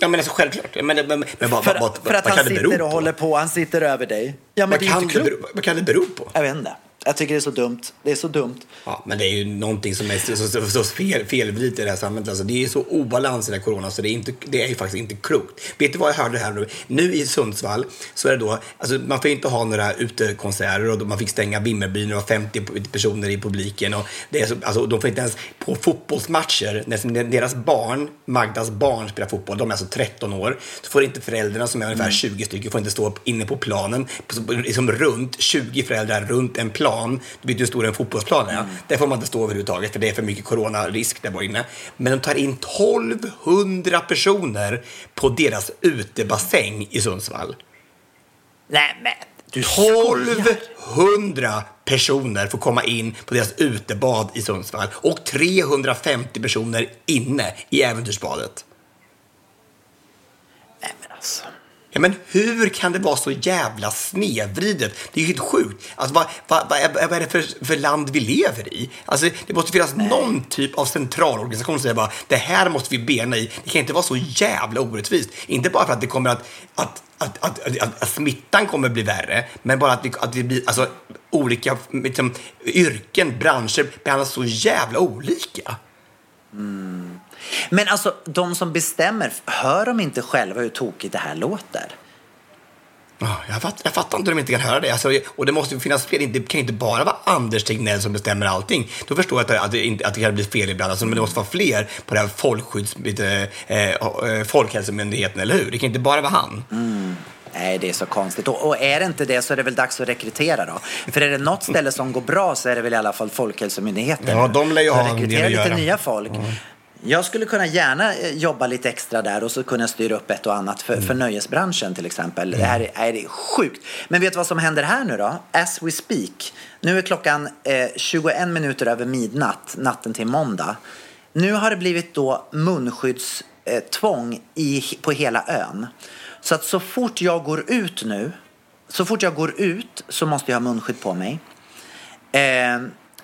A: Ja, men alltså självklart. Men, men, men, men vad,
B: För,
A: vad, vad,
B: för att
A: vad
B: han sitter och
A: på?
B: håller på, han sitter över dig. Ja, men
A: Vad kan, det bero, vad kan det bero på?
B: Jag vet inte. Jag tycker det är så dumt. Det är så dumt.
A: Ja, men det är ju någonting som är så, så, så, fel, felvridet i det här samhället. Alltså, det är så obalans i den här corona så det är, inte, det är ju faktiskt inte klokt. Vet du vad jag hörde här nu? Nu i Sundsvall så är det då, alltså man får inte ha några utekonserter och man fick stänga Vimmerbyn, det var 50 personer i publiken och det är så, alltså, de får inte ens på fotbollsmatcher, när deras barn, Magdas barn spelar fotboll, de är alltså 13 år, så får inte föräldrarna som är ungefär 20 stycken, får inte stå inne på planen, liksom runt, 20 föräldrar runt en plan, du vet hur stor en fotbollsplan är, där får man inte stå överhuvudtaget för det är för mycket coronarisk där bara inne. Men de tar in 1200 personer på deras utebassäng i Sundsvall.
B: Nej, men du skojar.
A: 1200 personer får komma in på deras utebad i Sundsvall och 350 personer inne i Äventyrsbadet.
B: Nej, men alltså.
A: Ja, men hur kan det vara så jävla snedvridet? Det är ju helt sjukt. Alltså, vad, vad, vad, är, vad är det för, för land vi lever i? Alltså, det måste finnas någon typ av centralorganisation som säger bara det här måste vi bena i. Det kan inte vara så jävla orättvist. Inte bara för att det kommer att, att, att, att, att, att, smittan kommer bli värre, men bara att vi, att vi blir, alltså, olika liksom, yrken, branscher behandlas så jävla olika.
B: Men alltså, de som bestämmer, hör de inte själva hur tokigt det här låter?
A: Ja, Jag, fatt, jag fattar inte hur de inte kan höra det. Alltså, och det måste finnas fel. Det kan inte bara vara Anders Tegnell som bestämmer allting. Då förstår jag att det, att det, att det kan bli fel ibland. Alltså, men det måste vara fler på den här folkskydds, eh, eh, Folkhälsomyndigheten, eller hur? Det kan inte bara vara han.
B: Nej, det är så konstigt. Och, är det inte det så är det väl dags att rekrytera då. För är det något ställe som går bra så är det väl i alla fall Folkhälsomyndigheten.
A: Ja, de lär ju ha en del
B: Rekrytera
A: att
B: lite
A: göra.
B: nya folk. Jag skulle kunna gärna eh, jobba lite extra där och så kunna styra upp ett och annat för,
A: Mm.
B: för nöjesbranschen till exempel. Det här är, är sjukt. Men vet du vad som händer här nu då? As we speak. Nu är klockan eh, 21 minuter över midnatt, natten till måndag. Nu har det blivit då munskyddstvång eh, i, på hela ön. Så att så fort jag går ut nu, så fort jag går ut så måste jag ha munskydd på mig. Eh,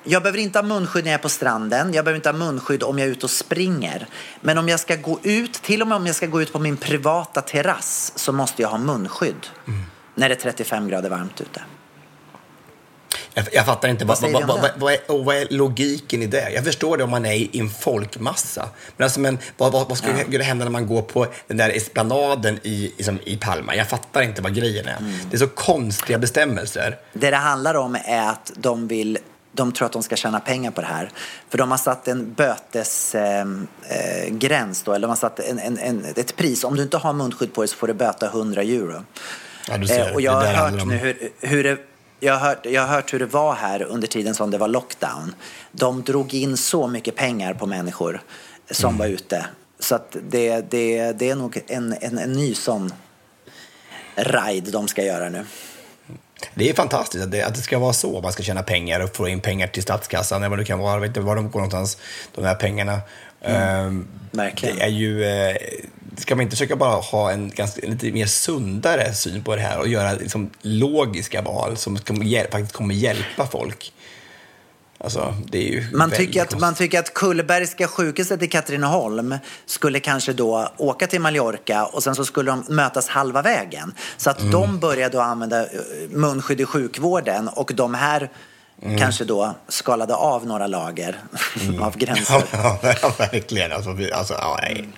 B: jag behöver inte ha munskydd när jag är på stranden. Jag behöver inte ha munskydd om jag är ute och springer. Men om jag ska gå ut, till och med om jag ska gå ut på min privata terrass så måste jag ha munskydd. När det är 35 grader varmt ute.
A: Jag, jag fattar inte. Vad, vad, vad, vad, vad, är, vad är logiken i det? Jag förstår det om man är i en folkmassa. Men, alltså, men vad, vad, vad skulle ja. hända när man går på den där esplanaden i, liksom, i Palma? Jag fattar inte vad grejen är.
B: Mm.
A: Det är så konstiga bestämmelser.
B: Det det handlar om är att de vill de tror att de ska tjäna pengar på det här. För de har satt en bötesgräns eh, eh, då, eller de har satt en, en, en, ett pris. Om du inte har munskydd på dig så får du böta 100 euro.
A: Ja, ser.
B: Eh, och jag har hört nu hur, hur det jag har, hört, jag har hört hur det var här under tiden som det var lockdown. De drog in så mycket pengar på människor som
A: Mm.
B: var ute. Så att det, det, det är nog en, en, en ny sån ride de ska göra nu.
A: Det är fantastiskt att det, att det ska vara så. Man ska tjäna pengar och få in pengar till statskassan eller vad det kan vara. Jag vet inte var de går någonstans, de här pengarna. Ehm,
B: Verkligen.
A: Det är ju... Eh, ska man inte försöka bara ha en ganska, lite mer sundare syn på det här och göra liksom, logiska val som faktiskt kommer hjälpa folk? Alltså,
B: Man tycker, att, man tycker att Kullbergska sjukhuset i Katrineholm skulle kanske då åka till Mallorca och sen så skulle de mötas halva vägen. Så att
A: Mm.
B: de började att använda eh, munskydd i sjukvården och de här
A: Mm.
B: kanske då skalade av några lager av gränser.
A: Ja, ja, verkligen. Alltså, alltså, ja, nej.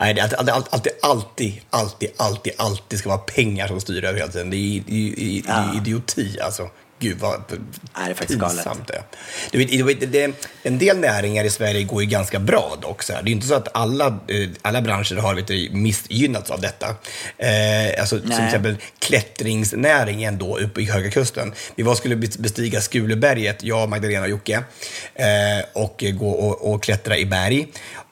A: nej, det alltid, alltid, alltid, alltid, alltid, alltid ska vara pengar som styr över hela tiden. Det är, det är, det är, är idioti, alltså. Gud vad
B: Nej, det är faktiskt
A: pinsamt det. Du vet, du vet, En del näringar i Sverige går ju ganska bra dock. Så här. Det är inte så att alla, eh, alla branscher har du, missgynnats av detta. Eh, alltså, som till
B: Nej.
A: exempel klättringsnäringen då uppe i Höga Kusten. Vi var skulle bestiga Skuleberget, jag, Magdalena och Jocke, eh, och gå och, och klättra i berg.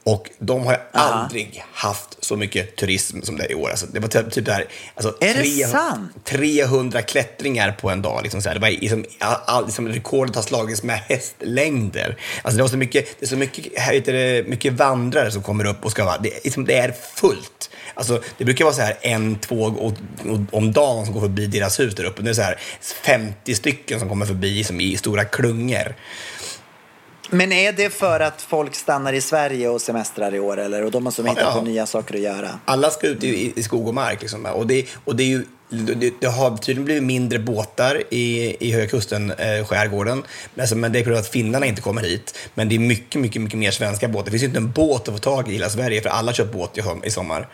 A: Och de har aldrig haft så mycket turism som det är i år. Alltså, det var typ, typ det här, alltså,
B: Är det sant?
A: 300 klättringar på en dag. Liksom så här. Det var liksom, all, liksom, rekordet har slagits med hästlängder. Alltså, det, var så mycket, det är så mycket, här heter det, mycket vandrare som kommer upp och ska vara... Det, är liksom, det är fullt. Alltså, det brukar vara så här en, två och, och, om dagen som går förbi deras hus där uppe. Det är så här 50 stycken som kommer förbi som i stora klungor.
B: Men är det för att folk stannar i Sverige och semestrar i år eller? Och då måste de hitta
A: Ja.
B: på nya saker att göra?
A: Alla ska ut i, i skog och mark. Liksom. Och, det, och det, är ju, det, det har tydligen blivit mindre båtar i, i Höga Kusten, eh, skärgården. Men, alltså, men det är på grund av att finnarna inte kommer hit. Men det är mycket, mycket, mycket mer svenska båtar. Det finns ju inte en båt att få tag i i hela Sverige, för alla köpt båt i, i sommar.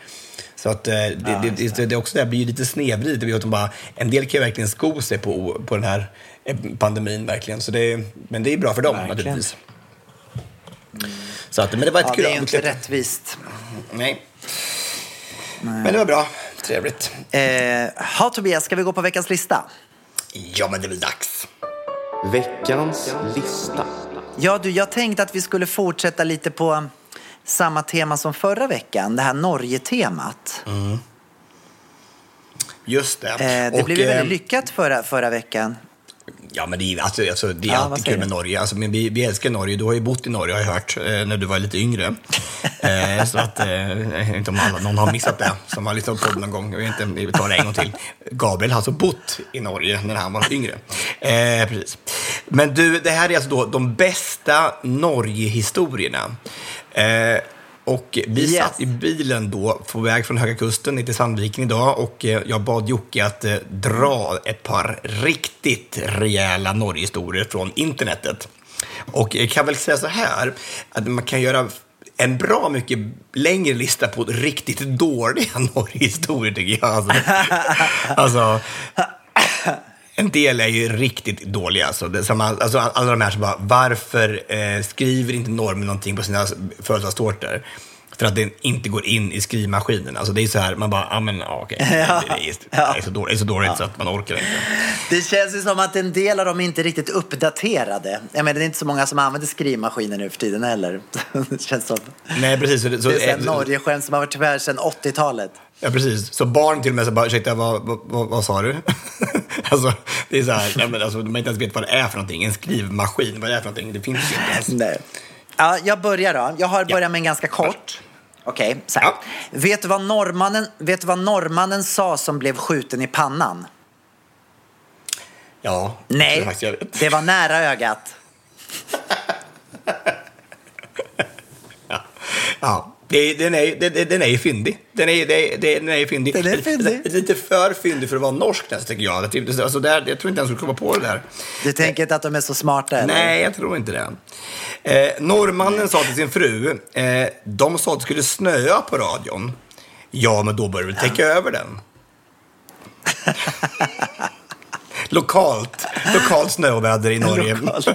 A: Så att, eh, det, det, det, det, är också det blir ju lite snedvridet. Det de en del kan ju verkligen sko sig på, på den här eh, pandemin, verkligen. Så det, men det är bra för dem,
B: Verkligen.
A: naturligtvis. Så att, men det var ett
B: Ja,
A: kul
B: det är ju inte rättvist.
A: Nej. Men det var bra. Trevligt.
B: Eh, ha Tobias, ska vi gå på veckans lista?
A: Ja, men det är väl dags.
C: Veckans lista.
B: Ja du, jag tänkte att vi skulle fortsätta lite på samma tema som förra veckan, det här Norge-temat.
A: Just det.
B: Eh, det
A: Och,
B: blev ju
A: eh,
B: väldigt lyckat förra, förra veckan.
A: Ja, men det är, alltså, alltså, det är
B: Ja,
A: alltid kul med? Norge. Alltså, men vi, vi älskar Norge. Du har ju bott i Norge, har jag hört, eh, när du var lite yngre. eh, så att, eh, inte om alla, någon har missat det, som har lyssnat på podden någon gång. Jag vet inte, vi tar det en gång till. Gabriel har alltså bott i Norge när han var yngre. Eh, precis. Men du, det här är alltså då de bästa Norge-historierna. Eh, och vi
B: Yes.
A: satt i bilen då på väg från Höga Kusten ner till Sandviken idag och eh, jag bad Jocke att eh, dra ett par riktigt rejäla Norgehistorier från internetet. Och jag kan väl säga så här, att man kan göra en bra mycket längre lista på riktigt dåliga Norgehistorier tycker jag. Alltså, alltså en del är ju riktigt dåliga. Alltså, det, som, all- alltså, alla de här som bara, varför eh, skriver inte normen någonting på sina födelsedagstårtor? För att den inte går in i skrivmaskinen. Alltså det är så här, man bara, ah, men ja, okej. Det, det, är, det är så dåligt, det är så, dåligt så att man orkar inte.
B: Det känns ju som att en del av dem inte är riktigt uppdaterade. Jag menar, det är inte så många som använder skrivmaskiner nu för tiden heller. Det känns som.
A: Nej, precis. Så, det- så,
B: Det är så här
A: eh,
B: Norge-skämt som har varit tyvärr sedan 80-talet.
A: Ja, precis. Så barn till och med så bara, ursäkta, vad, vad, vad, vad sa du? alltså, det är så här, nej, men alltså, man inte ens vet vad det är för någonting. En skrivmaskin, vad det är för någonting, det finns ju inte ens.
B: Nej. Ja, jag börjar då. Jag har börjat med en ganska kort. Okej, så här.
A: Ja.
B: Vet, du vad norrmannen, vet du vad norrmannen sa som blev skjuten i pannan?
A: Ja,
B: Nej,
A: faktiskt jag vet.
B: det var nära ögat.
A: Ja, det, den, är, den, den är ju fyndig. Den är, den är fyndig.
B: Den är fyndig.
A: Lite, för fyndig för att vara norsk nästan, tycker jag. Typ- Alltså, där, jag tror inte ens skulle komma på det där.
B: Du tänker inte att de är så smarta? Eller?
A: Nej, jag tror inte det. Eh, norrmannen sa till sin fru, eh, de sa att det skulle snöa på radion. Ja, men då bör väl täcka över den. lokalt, lokalt snöoväder i Norge.
B: Lokalt.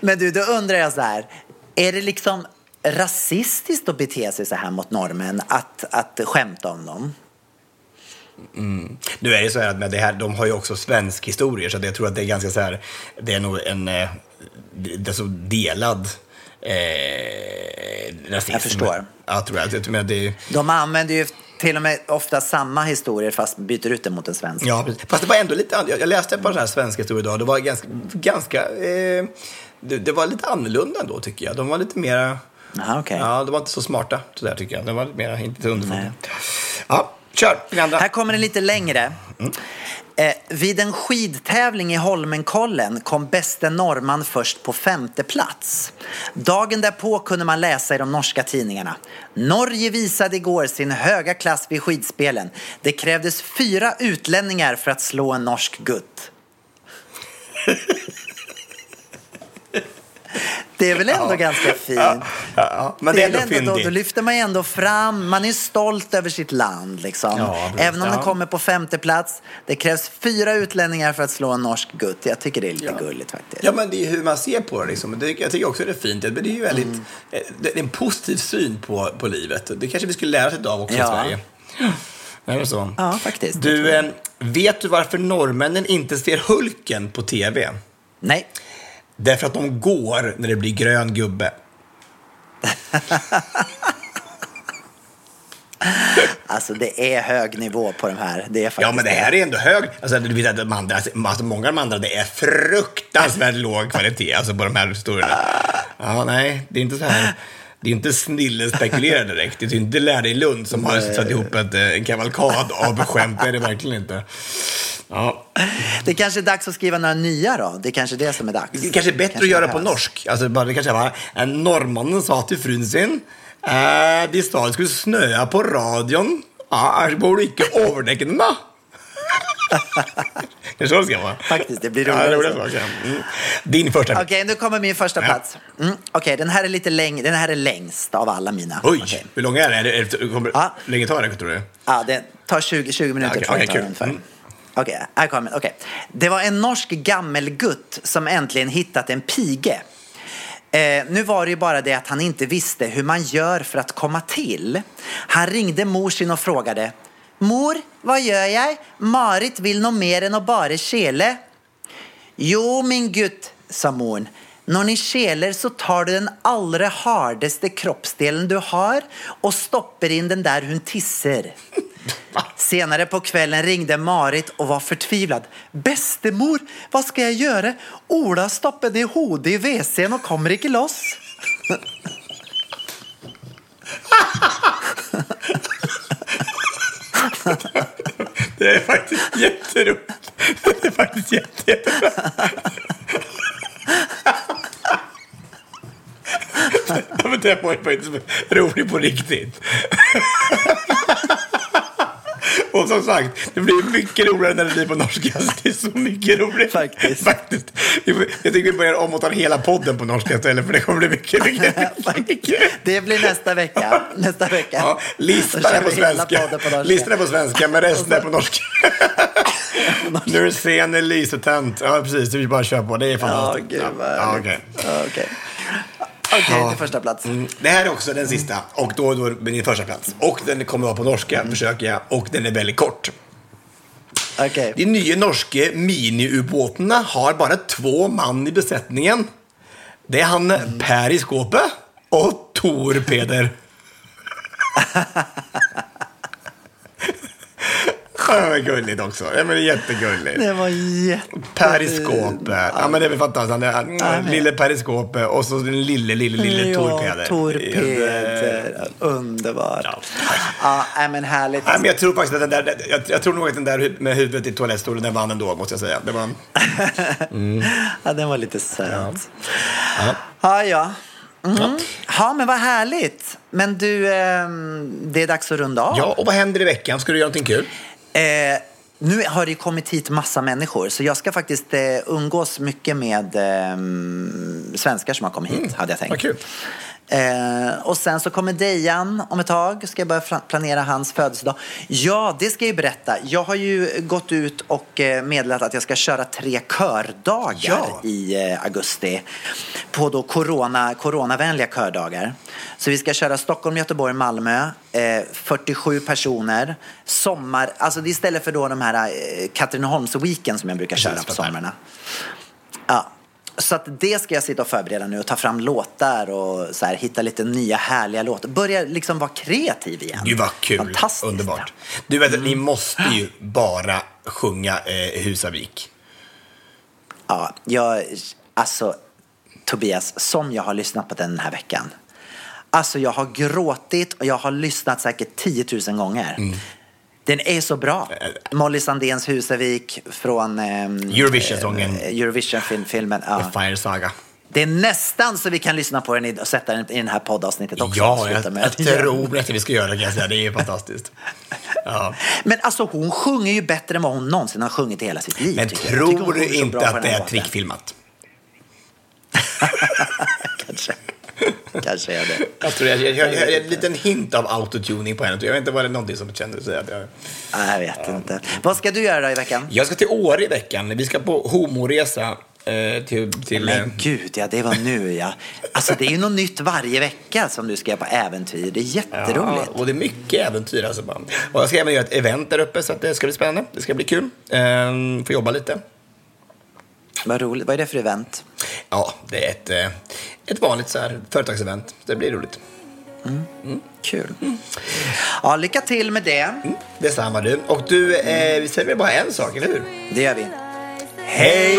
B: Men du, då undrar jag så här. Är det liksom rasistiskt att bete sig så här mot norrmän? Att, att skämta om dem?
A: Nu är det så här att med det här, de har ju också svensk historia så jag tror att det är ganska så här, det är nog en eh, det är så delad eh, rasism.
B: Jag förstår.
A: Ja, tror jag. jag menar, det,
B: De använder ju till och med ofta samma historier fast byter ut det mot en svensk.
A: ja, precis. Fast det var ändå lite, an- jag läste ett par sådana här svenska historier idag, det var ganska, ganska eh, det, det var lite annorlunda ändå tycker jag. De var lite mera,
B: Aha, okej.
A: ja, de var inte så smarta sådär tycker jag. De var inte så underfunda. Ja, kör.
B: Här kommer det lite längre. Eh, vid en skidtävling i Holmenkollen kom bäste norrman först på femte plats. Dagen därpå kunde man läsa i de norska tidningarna. Norge visade igår sin höga klass vid skidspelen. Det krävdes fyra utlänningar för att slå en norsk gutt. Det är väl ändå ganska fint?
A: Ja, men det är ändå
B: väl då, då lyfter man ju ändå fram, man är stolt över sitt land liksom.
A: Ja.
B: Även om
A: Ja.
B: den kommer på femte plats. Det krävs fyra utlänningar för att slå en norsk gutt. Jag tycker det är lite gulligt faktiskt.
A: Ja, men det är hur man ser på det. Liksom. Det, jag tycker också det är fint. Men det är ju väldigt,
B: Mm.
A: eh, det är en positiv syn på, på livet. Det kanske vi skulle lära oss av också
B: Ja.
A: i Sverige. Det är så.
B: Ja, faktiskt.
A: Du, eh, vet du varför norrmännen inte ser Hulken på tv?
B: Nej.
A: Därför att de går när det blir grön gubbe.
B: Alltså det är hög nivå på de här. Det är
A: Ja, men det här är ändå hög. Alltså, du vet att de andra, alltså, många av de andra, det är fruktansvärt låg kvalitet alltså, på de här historierna. Ja, nej, det är inte så här. Det är inte snille spekulerar direkt. Det är inte lärare i Lund som har satt ihop ett, eh, en kavalkad av skämt. Det är det verkligen inte. Ja.
B: Det kanske är dags att skriva några nya då. Det är kanske det som är dags.
A: Det kanske är bättre
B: Kanske
A: att göra på norsk. Alltså, bara, det kanske var en norrmannen sa till frun sin eh, de sa det skulle snöa på radion. Ja, borde inte övertäcka den då? det är så det ska vara.
B: Faktiskt, det blir
A: Ja,
B: roligare
A: det
B: så.
A: okej. Mm. Din första.
B: Okej, nu kommer min första plats. Mm, Okej, den här är lite längre. Den här är längst av alla mina.
A: Oj,
B: Okej.
A: hur lång är det? Är det, är det kommer,
B: Ja.
A: länge tar det, tror du?
B: Ja, det tar 20, 20 minuter
A: Okej,
B: tror jag
A: okej,
B: tar Okej, okay, här kommer okay. Det var en norsk gammelgutt som äntligen hittat en pige. Eh, nu var det ju bara det att han inte visste hur man gör för att komma till. Han ringde mor sin och frågade Mor, vad gör jag? Marit vill nog mer än att bara kele. Jo, min gutt, sa morn. När ni keler så tar du den allra hardaste kroppsdelen du har och stoppar in den där hon tisser. Senare på kvällen ringde Marit och var förtvivlad. Bästemor, vad ska jag göra? Ola stoppade hodet i WC'n och kommer inte loss.
A: Det är faktiskt jätteroligt. Det är faktiskt jätte, jättebra. Ja, men det var ju faktiskt roligt på riktigt. Och som sagt, det blir mycket roligare när det blir på norska. Det är så mycket roligt.
B: Faktiskt.
A: Faktiskt. Jag tycker vi börjar om och tar hela podden på norska istället, för det kommer bli mycket, mycket, mycket.
B: Det blir nästa vecka. Nästa vecka.
A: Ja, listan är på svenska.
B: på.
A: Listan är på svenska, men resten är på norska. nu är scenen lysetänt. Ja, precis. Vi bara kör på. Det är
B: Ja,
A: fantastiskt.
B: gud vad
A: ja,
B: härligt.
A: Okej.
B: Ja, Okej, Okej, till första plats.
A: Mm. Det här är också den sista. Och då, då är det första plats. Och den kommer vara på norska, försöker jag. Och den är väldigt kort.
B: Okej.
A: De nya norska miniubåtarna har bara två man i besättningen. Det är han Per i skåpet och Tor Peder. Ja, men gulligt också. Ja, men jättegulligt.
B: Det var jätte...
A: Periskopet. Ja, men det är väl fantastiskt. Mm, lille periskopet och så den lille, lille, lille Tor Peder.
B: Tor Peder. Underbart.
A: Ja.
B: Ja, nej, men härligt.
A: Nej, men jag tror faktiskt att den där, jag, jag tror nog att den där med huvudet i toalettstolen, den vann ändå, måste jag säga. Det var,
B: Ja, den var lite söt.
A: ja.
B: Ja, ja. Mm. Ja, men vad härligt. Men du, ehm, det är dags att runda av.
A: ja, och vad händer i veckan? Ska du göra någonting kul?
B: Eh, nu har det kommit hit massa människor, så jag ska faktiskt eh, umgås mycket med eh, svenskar som har kommit hit, hade jag tänkt.
A: Vad kul.
B: Eh, och sen så kommer Dejan om ett tag. Ska jag börja planera hans födelsedag. Ja, det ska jag ju berätta. Jag har ju gått ut och eh, meddelat att jag ska köra tre kördagar
A: Ja.
B: i eh, augusti. På då corona, coronavänliga kördagar. Så vi ska köra Stockholm, Göteborg, Malmö. Eh, 47 personer. Sommar, alltså det är istället för då de här eh, Katrineholms-weekend som jag brukar köra på somrarna. Ja. Så att det ska jag sitta och förbereda nu och ta fram låtar och så här, hitta lite nya härliga låtar. Börja liksom vara kreativ igen.
A: Gud vad kul.
B: Fantastiskt.
A: Underbart. Du vet, ni måste ju bara sjunga eh, Husavik.
B: Ja, jag, alltså Tobias, som jag har lyssnat på den den här veckan. Alltså jag har gråtit och jag har lyssnat säkert 10 000 gånger.
A: Mm.
B: Den är så bra. Molly Sandéns Husavik från ehm,
A: Eurovision-sången.
B: eh, Eurovision-filmen. Ja.
A: Fire Saga.
B: Det är nästan så vi kan lyssna på den i- och sätta den i det här poddavsnittet också.
A: Ja, jag,
B: med
A: jag tror att vi ska göra det kan jag säga. Det är ju fantastiskt. Ja.
B: Men alltså hon sjunger ju bättre än vad hon någonsin har sjungit i hela sitt liv.
A: Men tror du inte att det är trickfilmat?
B: Kanske. Kanske är det.
G: Jag tror jag, jag, jag, jag, en liten hint av autotuning på henne. Jag vet inte, var det någonting som kändes att jag...
B: Nej, jag vet inte. Vad ska du göra då i veckan?
G: Jag ska till Åre i veckan. Vi ska på homoresa. Eh, till, till, eh,
B: Men gud, ja, det var nu ja. Alltså det är ju något nytt varje vecka som du ska göra på äventyr. Det är jätteroligt.
G: Ja, och det är mycket äventyr alltså. Och jag ska även göra ett event där uppe så att det ska bli spännande. Det ska bli kul. Ehm, få jobba lite.
B: Vad roligt. Vad är det för event?
G: Ja, det är ett, eh, ett vanligt så här, företagsevent. Det blir roligt.
B: Kul. Ja, lycka till med det.
G: Detsamma du. Och du, eh, vi säger väl bara en sak, eller hur?
B: Det gör vi.
G: Hej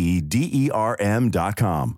H: E D E R M dot com.